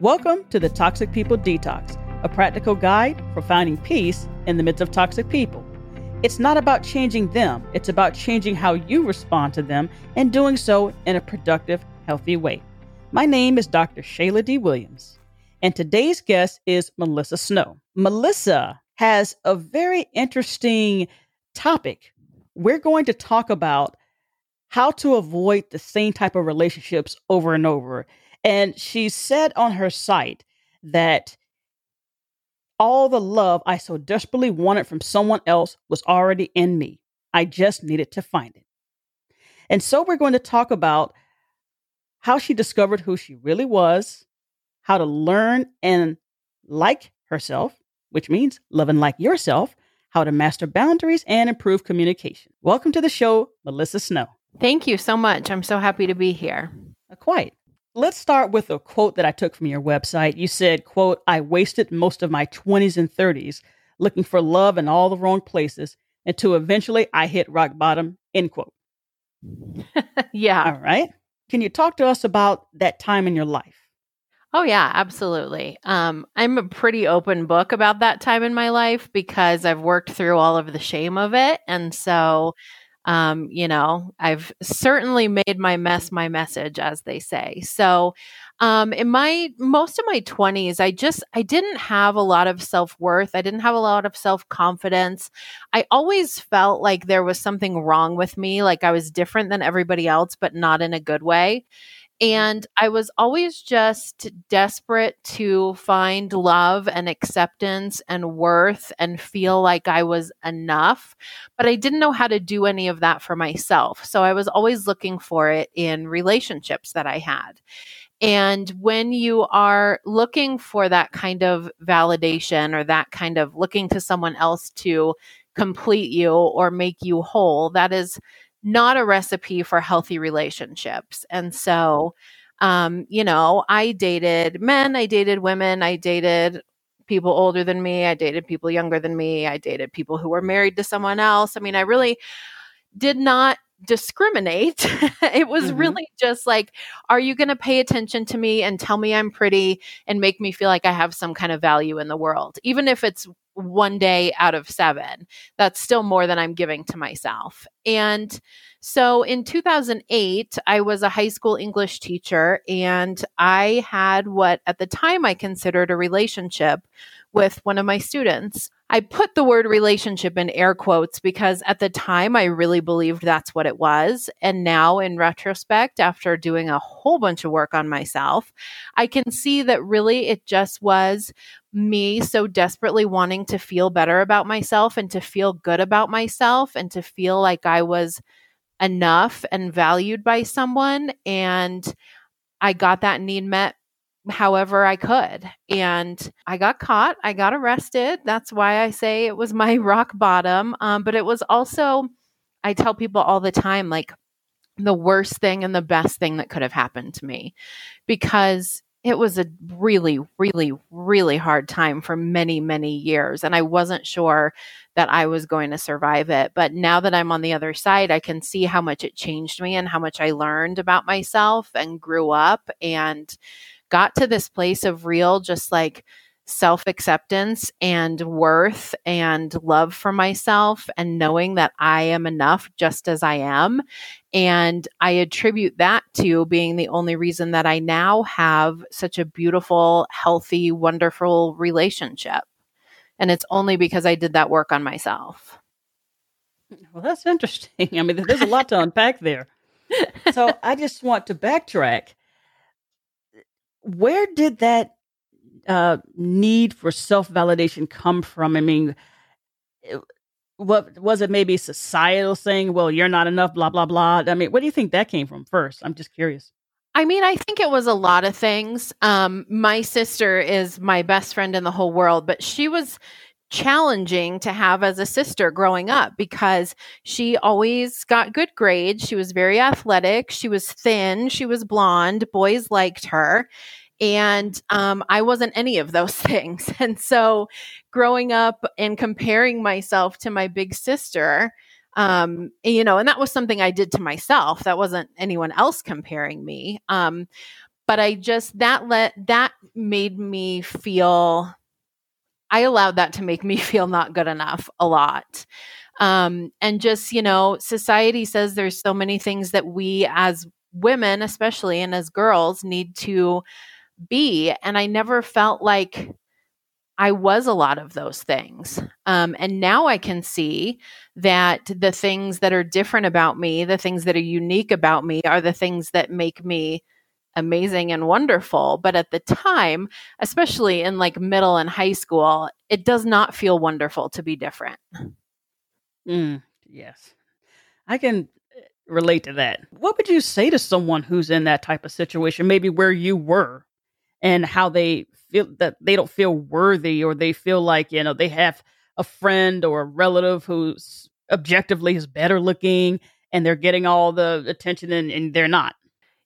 Welcome to the Toxic People Detox, a practical guide for finding peace in the midst of toxic people. It's not about changing them, it's about changing how you respond to them and doing so in a productive, healthy way. My name is Dr. Shayla D. Williams, and today's guest is Melissa Snow. Melissa has a very interesting topic. We're going to talk about how to avoid the same type of relationships over and over. And she said on her site that all the love I so desperately wanted from someone else was already in me. I just needed to find it. And so we're going to talk about how she discovered who she really was, how to learn and like herself, which means love and like yourself, how to master boundaries and improve communication. Welcome to the show, Melissa Snow. Thank you so much. I'm so happy to be here. Uh, quite. Let's start with a quote that I took from your website. You said, quote, I wasted most of my 20s and 30s looking for love in all the wrong places until eventually I hit rock bottom, end quote. yeah. All right. Can you talk to us about that time in your life? Oh yeah, absolutely. Um, I'm a pretty open book about that time in my life because I've worked through all of the shame of it, and so um, you know, I've certainly made my mess my message, as they say. So, um, in my most of my 20s, I just I didn't have a lot of self worth. I didn't have a lot of self confidence. I always felt like there was something wrong with me, like I was different than everybody else, but not in a good way. Mm-hmm. And I was always just desperate to find love and acceptance and worth and feel like I was enough. But I didn't know how to do any of that for myself. So I was always looking for it in relationships that I had. And when you are looking for that kind of validation or that kind of looking to someone else to complete you or make you whole, that is not a recipe for healthy relationships. And so, um, you know, I dated men, I dated women, I dated people older than me, I dated people younger than me, I dated people who were married to someone else. I mean, I really did not discriminate. it was mm-hmm. really just like, are you going to pay attention to me and tell me I'm pretty and make me feel like I have some kind of value in the world? Even if it's one day out of seven. That's still more than I'm giving to myself. And so in 2008, I was a high school English teacher and I had what at the time I considered a relationship with one of my students. I put the word relationship in air quotes because at the time I really believed that's what it was. And now, in retrospect, after doing a whole bunch of work on myself, I can see that really it just was me so desperately wanting to feel better about myself and to feel good about myself and to feel like I was enough and valued by someone. And I got that need met however I could. And I got caught, I got arrested. That's why I say it was my rock bottom. Um, but it was also, I tell people all the time, like the worst thing and the best thing that could have happened to me because it was a really, really, really hard time for many, many years. And I wasn't sure that I was going to survive it. But now that I'm on the other side, I can see how much it changed me and how much I learned about myself and grew up and got to this place of real, just like self acceptance and worth and love for myself and knowing that I am enough just as I am. And I attribute that to being the only reason that I now have such a beautiful, healthy, wonderful relationship. And it's only because I did that work on myself. Well, that's interesting. I mean, there's a lot to unpack there. So I just want to backtrack where did that uh, need for self validation come from? I mean, it, what was it? Maybe societal saying, "Well, you're not enough," blah blah blah. I mean, what do you think that came from first? I'm just curious. I mean, I think it was a lot of things. Um, my sister is my best friend in the whole world, but she was challenging to have as a sister growing up because she always got good grades. She was very athletic. She was thin. She was blonde. Boys liked her. And um, I wasn't any of those things. And so growing up and comparing myself to my big sister, um, you know, and that was something I did to myself. That wasn't anyone else comparing me. Um, but I just that let that made me feel I allowed that to make me feel not good enough a lot. Um, and just, you know, society says there's so many things that we as women, especially and as girls, need to be. And I never felt like I was a lot of those things. Um, and now I can see that the things that are different about me, the things that are unique about me, are the things that make me amazing and wonderful. But at the time, especially in like middle and high school, it does not feel wonderful to be different. Mm, yes. I can eh, relate to that. What would you say to someone who's in that type of situation, maybe where you were, and how they feel that they don't feel worthy or they feel like, you know, they have a friend or a relative who's objectively is better looking and they're getting all the attention and, and they're not?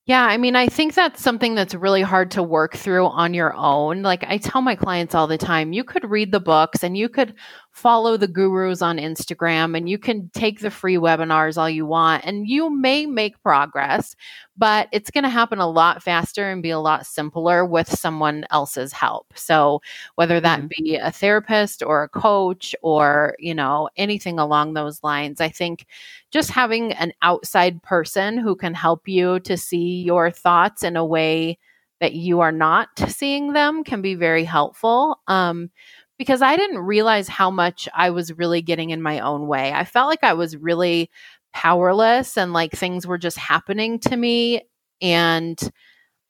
Yeah, I mean, I think that's something that's really hard to work through on your own. Like I tell my clients all the time, you could read the books and you could follow the gurus on Instagram and you can take the free webinars all you want and you may make progress, but it's going to happen a lot faster and be a lot simpler with someone else's help. So, whether that mm-hmm. be a therapist or a coach or, you know, anything along those lines, I think just having an outside person who can help you to see your thoughts in a way that you are not seeing them can be very helpful. Um, because I didn't realize how much I was really getting in my own way. I felt like I was really powerless and like things were just happening to me and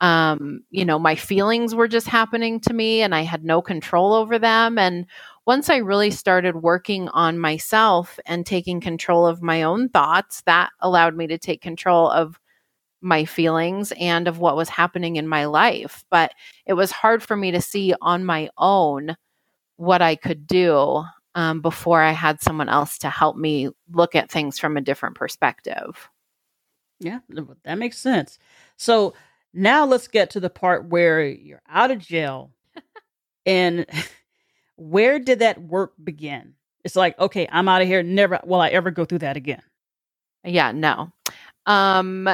um you know my feelings were just happening to me and I had no control over them and once I really started working on myself and taking control of my own thoughts that allowed me to take control of my feelings and of what was happening in my life but it was hard for me to see on my own what I could do um, before I had someone else to help me look at things from a different perspective. Yeah, that makes sense. So now let's get to the part where you're out of jail. and where did that work begin? It's like, okay, I'm out of here. Never will I ever go through that again. Yeah, no. Um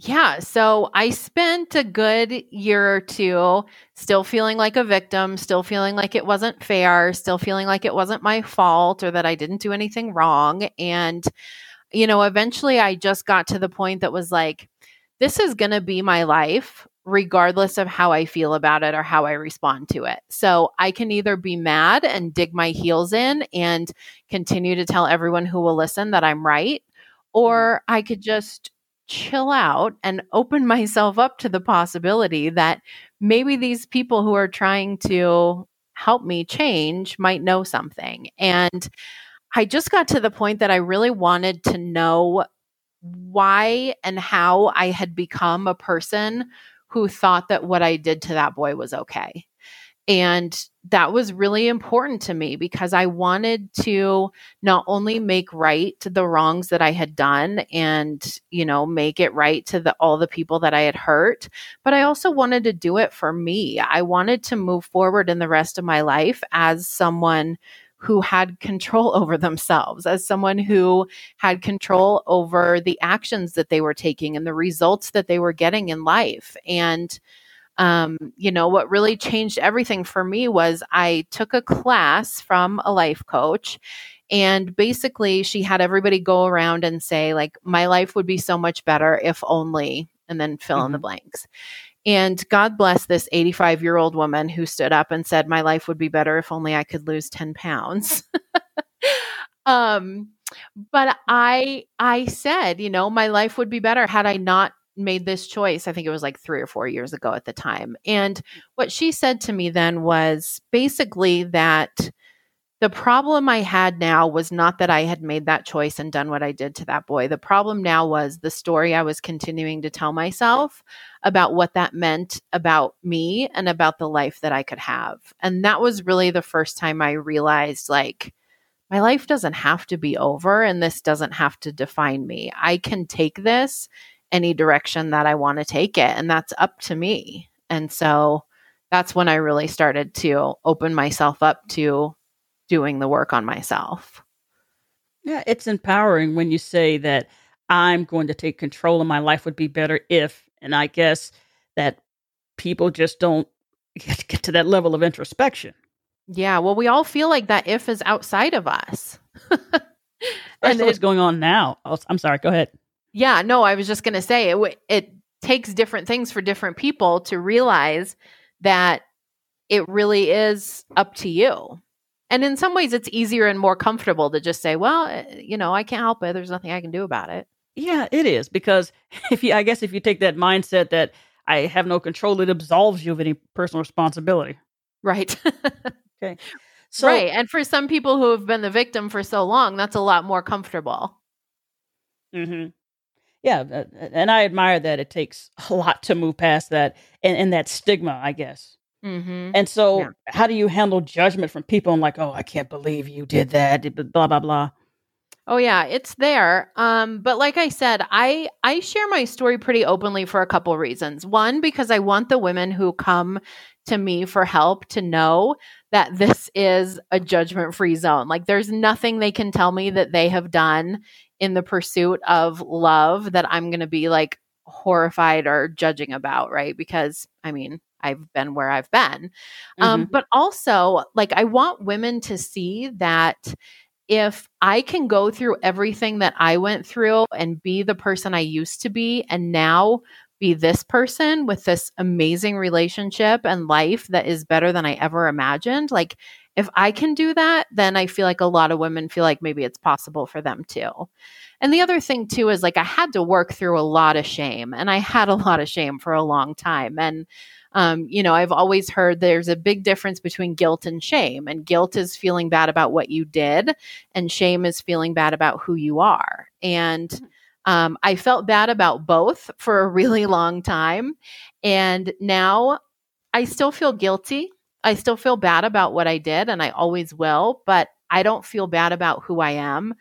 yeah, so I spent a good year or two still feeling like a victim, still feeling like it wasn't fair, still feeling like it wasn't my fault or that I didn't do anything wrong. And, you know, eventually I just got to the point that was like, this is going to be my life, regardless of how I feel about it or how I respond to it. So I can either be mad and dig my heels in and continue to tell everyone who will listen that I'm right, or mm-hmm. I could just chill out and open myself up to the possibility that maybe these people who are trying to help me change might know something. And I just got to the point that I really wanted to know why and how I had become a person who thought that what I did to that boy was okay. And that was really important to me because I wanted to not only make right the wrongs that I had done and, you know, make it right to the, all the people that I had hurt, but I also wanted to do it for me. I wanted to move forward in the rest of my life as someone who had control over themselves, as someone who had control over the actions that they were taking and the results that they were getting in life. And, um, you know, what really changed everything for me was I took a class from a life coach. And basically, she had everybody go around and say, like, my life would be so much better if only, and then fill mm-hmm. in the mm-hmm. blanks. And God bless this 85 year old woman who stood up and said, My life would be better if only I could lose 10 pounds. um, but I I said, you know, my life would be better had I not made this choice. I think it was like three or four years ago at the time. And what she said to me then was basically that the problem I had now was not that I had made that choice and done what I did to that boy. The problem now was the story I was continuing to tell myself about what that meant about me and about the life that I could have. And that was really the first time I realized like, my life doesn't have to be over and this doesn't have to define me. I can take this any direction that I want to take it. And that's up to me. And so that's when I really started to open myself up to doing the work on myself. Yeah, it's empowering when you say that I'm going to take control of my life would be better if, and I guess that people just don't get to that level of introspection. Yeah, well, we all feel like that if is outside of us. and what's going on now. I'm sorry. Go ahead. Yeah, no, I was just going to say it. It takes different things for different people to realize that it really is up to you. And in some ways, it's easier and more comfortable to just say, "Well, eh, you know, I can't help it. There's nothing I can do about it." Yeah, it is because if you, I guess, if you take that mindset that I have no control, it absolves you of any personal responsibility. Right. okay. So, right. And for some people who have been the victim for so long, that's a lot more comfortable. Mm-hmm. Yeah. And I admire that it takes a lot to move past that and, and that stigma, I guess. Mm-hmm. And so, yeah. how do you handle judgment from people and like, oh, I can't believe you did that, blah, blah, blah? Oh yeah, it's there. Um, but like I said, I I share my story pretty openly for a couple reasons. One, because I want the women who come to me for help to know that this is a judgment free zone. Like there's nothing they can tell me that they have done in the pursuit of love that I'm going to be like horrified or judging about, right? Because I mean, I've been where I've been. Um, mm-hmm. Um, but also, like, I want women to see that if I can go through everything that I went through and be the person I used to be, and now be this person with this amazing relationship and life that is better than I ever imagined. Like, if I can do that, then I feel like a lot of women feel like maybe it's possible for them too. And the other thing too is like I had to work through a lot of shame, and I had a lot of shame for a long time. And um, you know, I've always heard there's a big difference between guilt and shame. And guilt is feeling bad about what you did, and shame is feeling bad about who you are. And mm. um, I felt bad about both for a really long time. And now I still feel guilty. I still feel bad about what I did, and I always will, but I don't feel bad about who I am.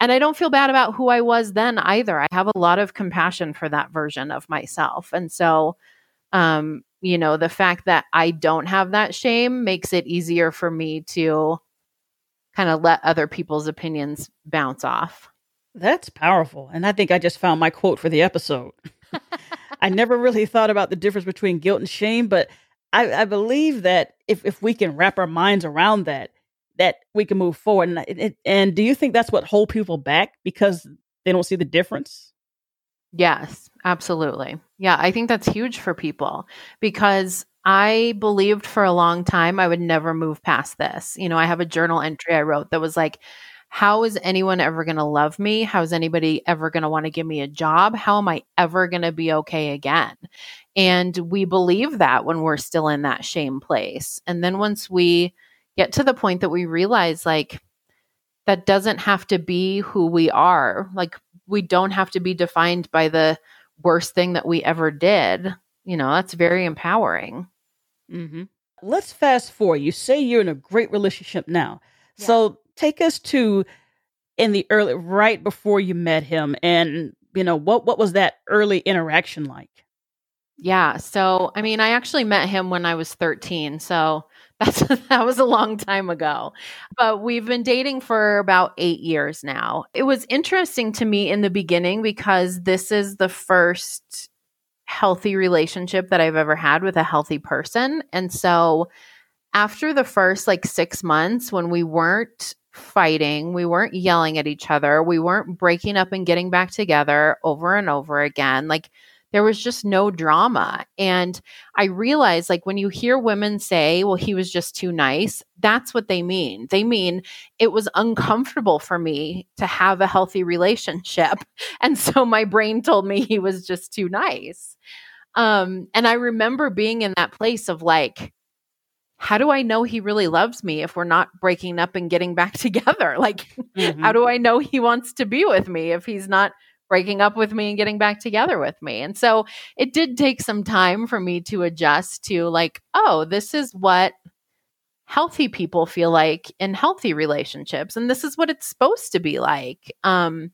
And I don't feel bad about who I was then either. I have a lot of compassion for that version of myself. And so, um, you know, the fact that I don't have that shame makes it easier for me to kind of let other people's opinions bounce off. That's powerful. And I think I just found my quote for the episode. I never really thought about the difference between guilt and shame, but I, I, believe that if, if we can wrap our minds around that, that we can move forward. And, it, and do you think that's what hold people back because they don't see the difference? Yes, absolutely. Yeah, I think that's huge for people because I believed for a long time I would never move past this. You know, I have a journal entry I wrote that was like, how is anyone ever going to love me? How is anybody ever going to want to give me a job? How am I ever going to be okay again? And we believe that when we're still in that shame place. And then once we get to the point that we realize, like, that doesn't have to be who we are. Like, we don't have to be defined by the worst thing that we ever did. You know, that's very empowering. Mm-hmm. Let's fast forward. You say you're in a great relationship now. Yeah. So take us to in the early, right before you met him, and you know what what was that early interaction like? Yeah. So, I mean, I actually met him when I was 13. So that's that was a long time ago. But we've been dating for about 8 years now. It was interesting to me in the beginning because this is the first healthy relationship that I've ever had with a healthy person. And so after the first like 6 months when we weren't fighting, we weren't yelling at each other, we weren't breaking up and getting back together over and over again, like there was just no drama. And I realized, like, when you hear women say, well, he was just too nice, that's what they mean. They mean it was uncomfortable for me to have a healthy relationship. And so my brain told me he was just too nice. Um, and I remember being in that place of like, how do I know he really loves me if we're not breaking up and getting back together? Like, mm-hmm. how do I know he wants to be with me if he's not breaking up with me and getting back together with me. And so it did take some time for me to adjust to like, oh, this is what healthy people feel like in healthy relationships and this is what it's supposed to be like. Um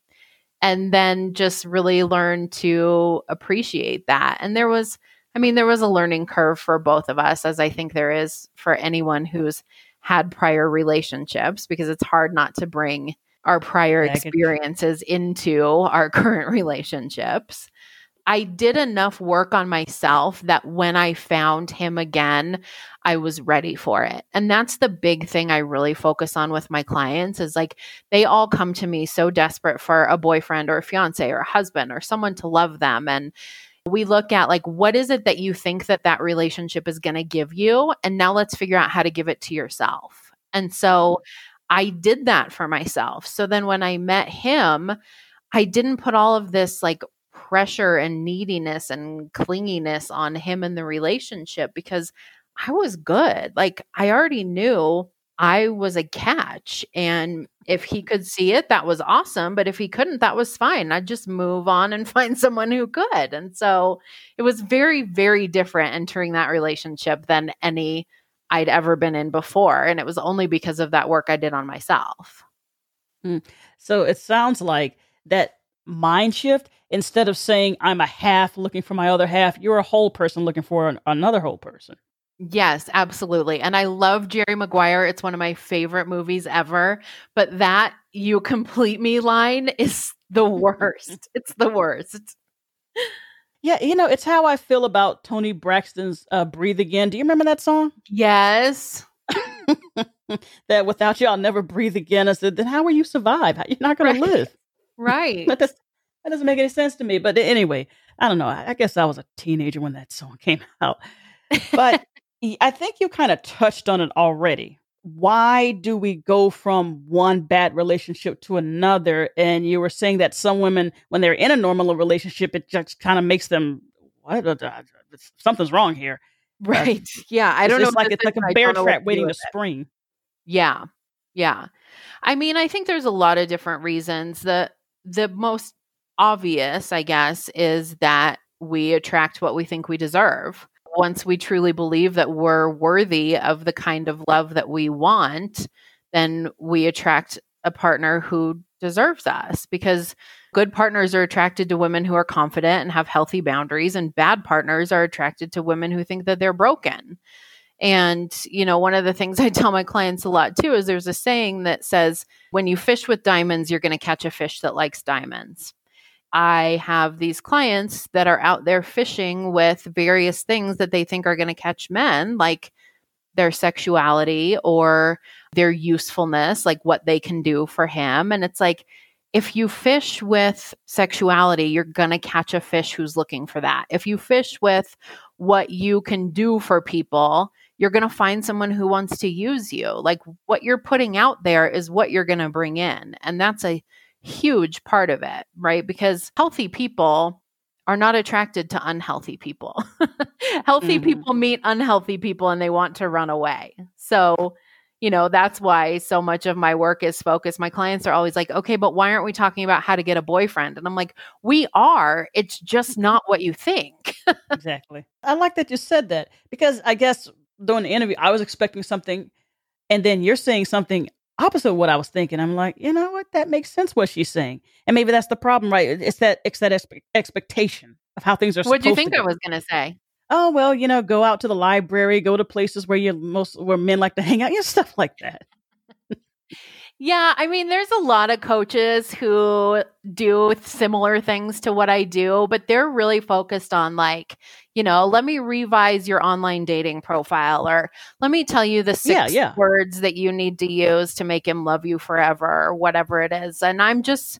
and then just really learn to appreciate that. And there was I mean there was a learning curve for both of us as I think there is for anyone who's had prior relationships because it's hard not to bring our prior experiences into our current relationships. I did enough work on myself that when I found him again, I was ready for it. And that's the big thing I really focus on with my clients is like they all come to me so desperate for a boyfriend or a fiance or a husband or someone to love them and we look at like what is it that you think that that relationship is going to give you and now let's figure out how to give it to yourself. And so I did that for myself. So then when I met him, I didn't put all of this like pressure and neediness and clinginess on him in the relationship because I was good. Like I already knew I was a catch. And if he could see it, that was awesome. But if he couldn't, that was fine. I'd just move on and find someone who could. And so it was very, very different entering that relationship than any I'd ever been in before. And it was only because of that work I did on myself. Mm. So it sounds like that mind shift instead of saying I'm a half looking for my other half, you're a whole person looking for an, another whole person. Yes, absolutely. And I love Jerry Maguire. It's one of my favorite movies ever. But that you complete me line is the worst. it's the worst. Yeah, you know, it's how I feel about Toni Braxton's uh, Breathe Again. Do you remember that song? Yes. that without you, I'll never breathe again. I said, then how will you survive? You're not going right. to live. Right. that, does, that doesn't make any sense to me. But anyway, I don't know. I, I guess I was a teenager when that song came out. But I think you kind of touched on it already. Why do we go from one bad relationship to another? And you were saying that some women, when they're in a normal relationship, it just kind of makes them, what? Something's wrong here. Right. Uh, yeah. I don't know. Like it's like a bear trap waiting to spring. Yeah. Yeah. I mean, I think there's a lot of different reasons. The the most obvious, I guess, is that we attract what we think we deserve. Once we truly believe that we're worthy of the kind of love that we want, then we attract a partner who deserves us because good partners are attracted to women who are confident and have healthy boundaries, and bad partners are attracted to women who think that they're broken. And, you know, one of the things I tell my clients a lot too is there's a saying that says, when you fish with diamonds, you're going to catch a fish that likes diamonds. I have these clients that are out there fishing with various things that they think are going to catch men, like their sexuality or their usefulness, like what they can do for him. And it's like, if you fish with sexuality, you're going to catch a fish who's looking for that. If you fish with what you can do for people, you're going to find someone who wants to use you. Like what you're putting out there is what you're going to bring in. And that's a huge part of it, right? Because healthy people are not attracted to unhealthy people. healthy mm-hmm. people meet unhealthy people and they want to run away. So, you know, that's why so much of my work is focused. My clients are always like, okay, but why aren't we talking about how to get a boyfriend? And I'm like, we are. It's just not what you think. exactly. I like that you said that because I guess during the interview, I was expecting something, and then you're saying something opposite of what I was thinking. I'm like, you know what? That makes sense what she's saying, and maybe that's the problem, right? It's that it's that expe- expectation of how things are. What do you think I was going to say? Oh well, you know, go out to the library, go to places where you most where men like to hang out, you know, stuff like that. Yeah, I mean, there's a lot of coaches who do similar things to what I do, but they're really focused on, like, you know, let me revise your online dating profile, or let me tell you the six yeah, yeah. words that you need to use to make him love you forever, or whatever it is. And I'm just,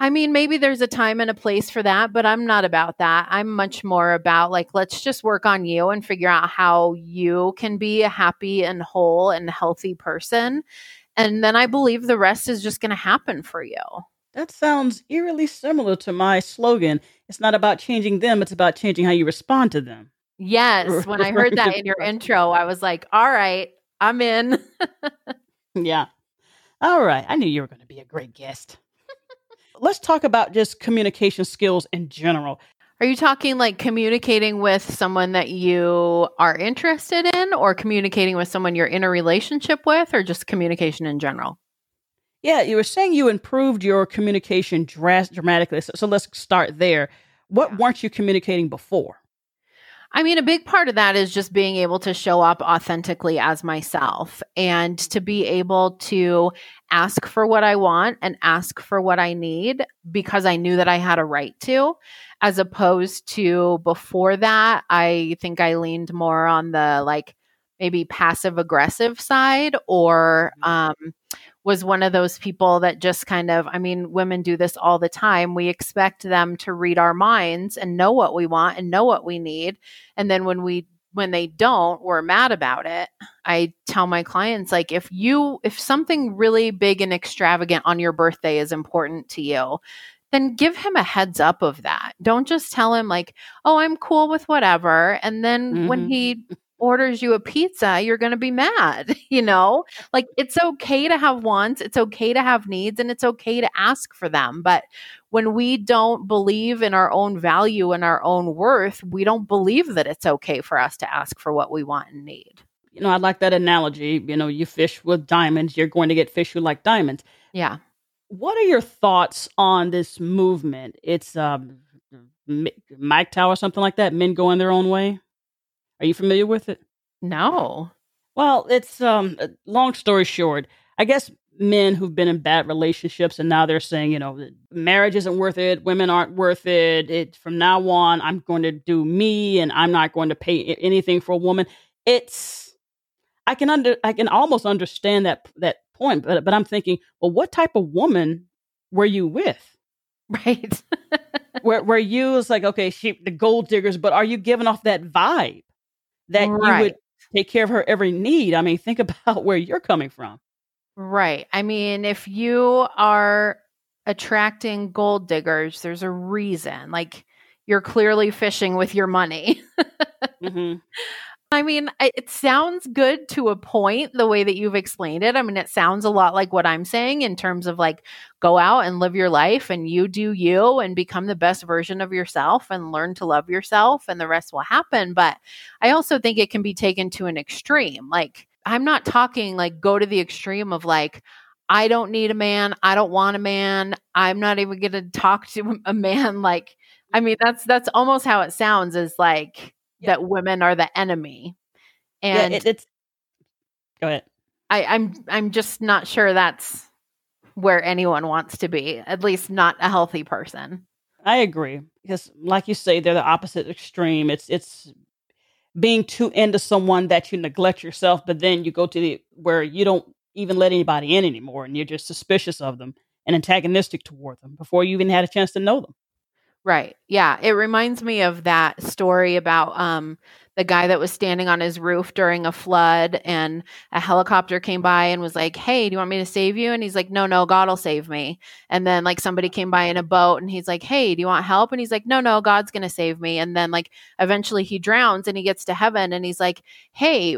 I mean, maybe there's a time and a place for that, but I'm not about that. I'm much more about like, let's just work on you and figure out how you can be a happy and whole and healthy person and then I believe the rest is just going to happen for you. That sounds eerily similar to my slogan. It's not about changing them, it's about changing how you respond to them. Yes. When I heard that in your intro, I was like, all right, I'm in. yeah. All right. I knew you were going to be a great guest. Let's talk about just communication skills in general. Are you talking like communicating with someone that you are interested in, or communicating with someone you're in a relationship with, or just communication in general? Yeah, you were saying you improved your communication dras- dramatically. So, so, let's start there. What yeah. weren't you communicating before? I mean, a big part of that is just being able to show up authentically as myself and to be able to ask for what I want and ask for what I need because I knew that I had a right to, as opposed to before that, I think I leaned more on the like maybe passive aggressive side or mm-hmm. um, was one of those people that just kind of, I mean, women do this all the time. We expect them to read our minds and know what we want and know what we need. And then when we when they don't, we're mad about it. I tell my clients like if you if something really big and extravagant on your birthday is important to you, then give him a heads up of that. Don't just tell him like, "Oh, I'm cool with whatever." And then mm-hmm. when he orders you a pizza, you're going to be mad, you know? Like it's okay to have wants, it's okay to have needs, and it's okay to ask for them. But when we don't believe in our own value and our own worth, we don't believe that it's okay for us to ask for what we want and need. You know, I like that analogy. You know, you fish with diamonds, you're going to get fish who like diamonds. Yeah. What are your thoughts on this movement? It's um MGTOW or something like that, men going their own way. Are you familiar with it? No. Well, it's um long story short, I guess men who've been in bad relationships and now they're saying, you know, marriage isn't worth it, women aren't worth it. It from now on I'm going to do me and I'm not going to pay anything for a woman. It's I can under I can almost understand that that point, but but I'm thinking, well, what type of woman were you with? Right. where where you was like, okay, she the gold diggers, but are you giving off that vibe? That right. you would take care of her every need. I mean, think about where you're coming from. Right. I mean, if you are attracting gold diggers, there's a reason. Like you're clearly fishing with your money. mm-hmm. I mean, it sounds good to a point the way that you've explained it. I mean, it sounds a lot like what I'm saying in terms of like go out and live your life and you do you and become the best version of yourself and learn to love yourself and the rest will happen. But I also think it can be taken to an extreme. Like, I'm not talking like go to the extreme of like, I don't need a man. I don't want a man. I'm not even going to talk to a man. Like, I mean, that's that's almost how it sounds. Is like that women are the enemy. And yeah, it, it's go ahead. I, I'm I'm just not sure that's where anyone wants to be, at least not a healthy person. I agree. Because like you say, they're the opposite extreme. It's it's being too into someone that you neglect yourself, but then you go to the where you don't even let anybody in anymore and you're just suspicious of them and antagonistic toward them before you even had a chance to know them. Right. Yeah. It reminds me of that story about um, the guy that was standing on his roof during a flood and a helicopter came by and was like, Hey, do you want me to save you? And he's like, No, no, God will save me. And then like somebody came by in a boat and he's like, Hey, do you want help? And he's like, No, no, God's going to save me. And then like eventually he drowns and he gets to heaven and he's like, Hey,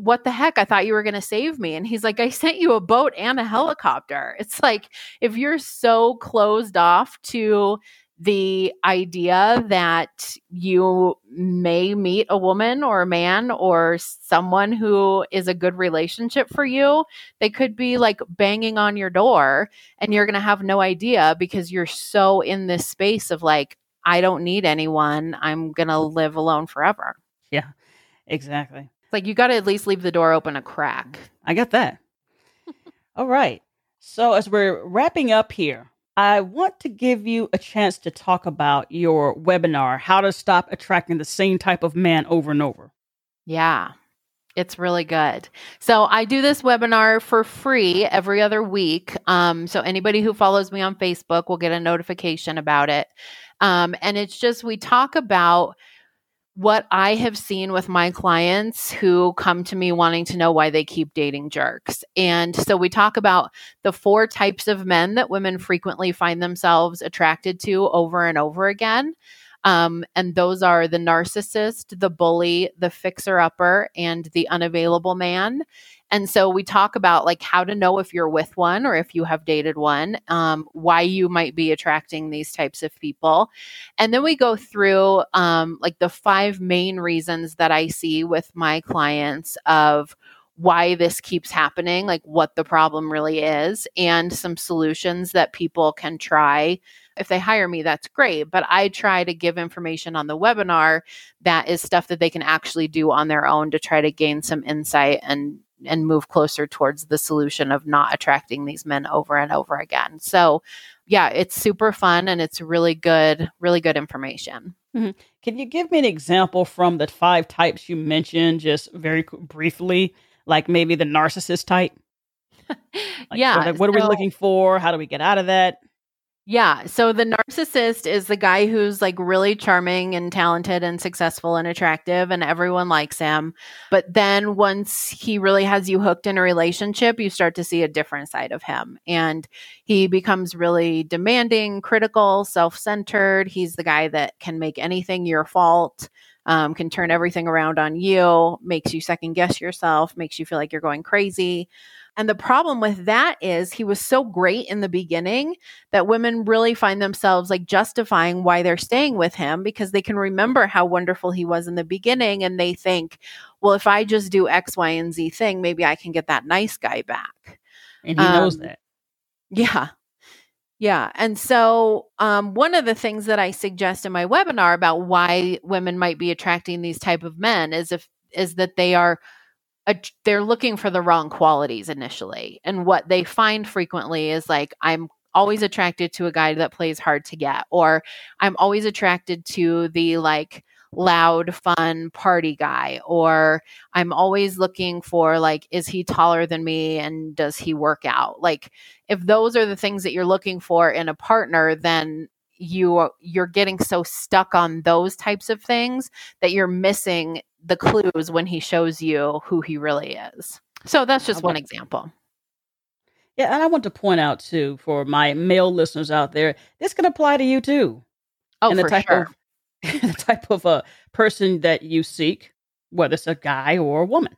what the heck? I thought you were going to save me. And he's like, I sent you a boat and a helicopter. It's like, if you're so closed off to the idea that you may meet a woman or a man or someone who is a good relationship for you. They could be like banging on your door and you're going to have no idea because you're so in this space of like, I don't need anyone. I'm going to live alone forever. Yeah, exactly. like you got to at least leave the door open a crack. I got that. All right. So, as we're wrapping up here, I want to give you a chance to talk about your webinar, How to Stop Attracting the Same Type of Man Over and Over. Yeah, it's really good. So I do this webinar for free every other week. Um, so anybody who follows me on Facebook will get a notification about it. Um, and it's just, we talk about what I have seen with my clients who come to me wanting to know why they keep dating jerks. And so we talk about the four types of men that women frequently find themselves attracted to over and over again. Um, and those are the narcissist, the bully, the fixer upper, and the unavailable man. And so we talk about like how to know if you're with one or if you have dated one, um, why you might be attracting these types of people. And then we go through um, like the five main reasons that I see with my clients of why this keeps happening, like what the problem really is, and some solutions that people can try If they hire me, that's great. But I try to give information on the webinar that is stuff that they can actually do on their own to try to gain some insight and and move closer towards the solution of not attracting these men over and over again. So, yeah, it's super fun and it's really good, really good information. Mm-hmm. Can you give me an example from the five types you mentioned, just very briefly, like maybe the narcissist type? like, yeah. What, what are so, we looking for? How do we get out of that? Yeah. So the narcissist is the guy who's like really charming and talented and successful and attractive, and everyone likes him. But then once he really has you hooked in a relationship, you start to see a different side of him. And he becomes really demanding, critical, self centered. He's the guy that can make anything your fault. Um, can turn everything around on you, makes you second guess yourself, makes you feel like you're going crazy. And the problem with that is he was so great in the beginning that women really find themselves like justifying why they're staying with him because they can remember how wonderful he was in the beginning and they think, well, if I just do X, Y, and Z thing, maybe I can get that nice guy back. And he um, knows that. Yeah. Yeah. And so, um, one of the things that I suggest in my webinar about why women might be attracting these type of men is if, is that they are a, they're looking for the wrong qualities initially. And what they find frequently is like, I'm always attracted to a guy that plays hard to get, or I'm always attracted to the like loud, fun party guy, or I'm always looking for like, is he taller than me and does he work out? Like, if those are the things that you're looking for in a partner, then you you're getting so stuck on those types of things that you're missing the clues when he shows you who he really is. So that's just one example. Yeah, and I want to point out too for my male listeners out there, this can apply to you too. Oh, and the for type sure. Of, the type of a person that you seek, whether it's a guy or a woman.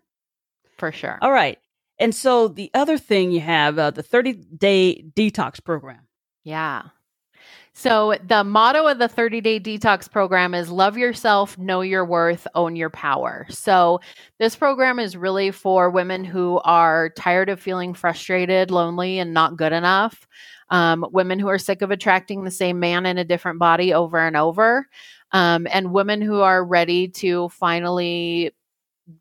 For sure. All right. And so the other thing you have uh, the 30 day detox program. Yeah. So, the motto of the 30 day detox program is love yourself, know your worth, own your power. So, this program is really for women who are tired of feeling frustrated, lonely, and not good enough. Um, women who are sick of attracting the same man in a different body over and over. Um, and women who are ready to finally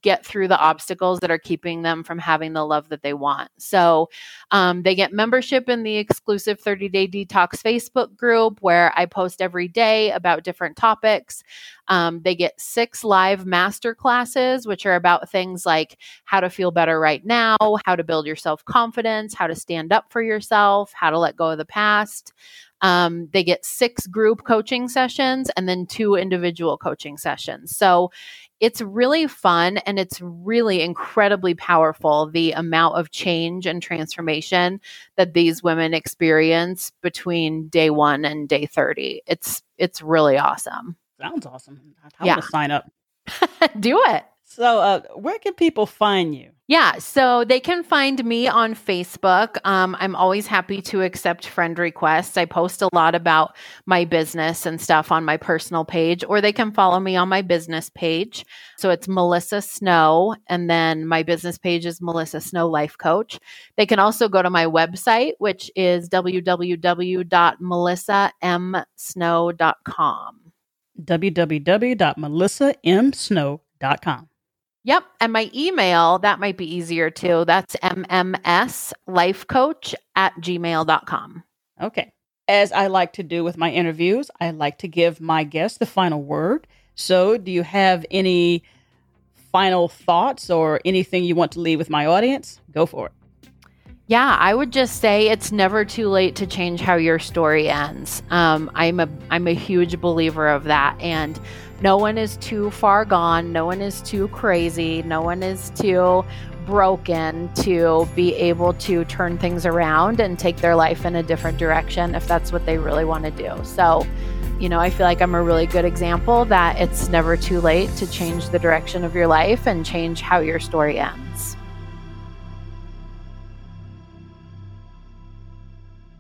get through the obstacles that are keeping them from having the love that they want. So um, they get membership in the exclusive 30 day detox Facebook group where I post every day about different topics. Um, they get six live master classes, which are about things like how to feel better right now, how to build your self confidence, how to stand up for yourself, how to let go of the past. Um, they get six group coaching sessions and then two individual coaching sessions. So it's really fun and it's really incredibly powerful the amount of change and transformation that these women experience between day 1 and day 30 it's it's really awesome. Sounds awesome. I yeah. to sign up? Do it so uh, where can people find you yeah, so they can find me on Facebook. Um, I'm always happy to accept friend requests. I post a lot about my business and stuff on my personal page, or they can follow me on my business page. So it's Melissa Snow, and then my business page is Melissa Snow Life Coach. They can also go to my website, which is www.melissamsnow.com. www.melissamsnow.com. Yep. And my email, that might be easier too. That's mmslifecoach at gmail.com. Okay. As I like to do with my interviews, I like to give my guests the final word. So, do you have any final thoughts or anything you want to leave with my audience? Go for it. Yeah, I would just say it's never too late to change how your story ends. Um, I'm a I'm a huge believer of that, and no one is too far gone. No one is too crazy. No one is too broken to be able to turn things around and take their life in a different direction if that's what they really want to do. So, you know, I feel like I'm a really good example that it's never too late to change the direction of your life and change how your story ends.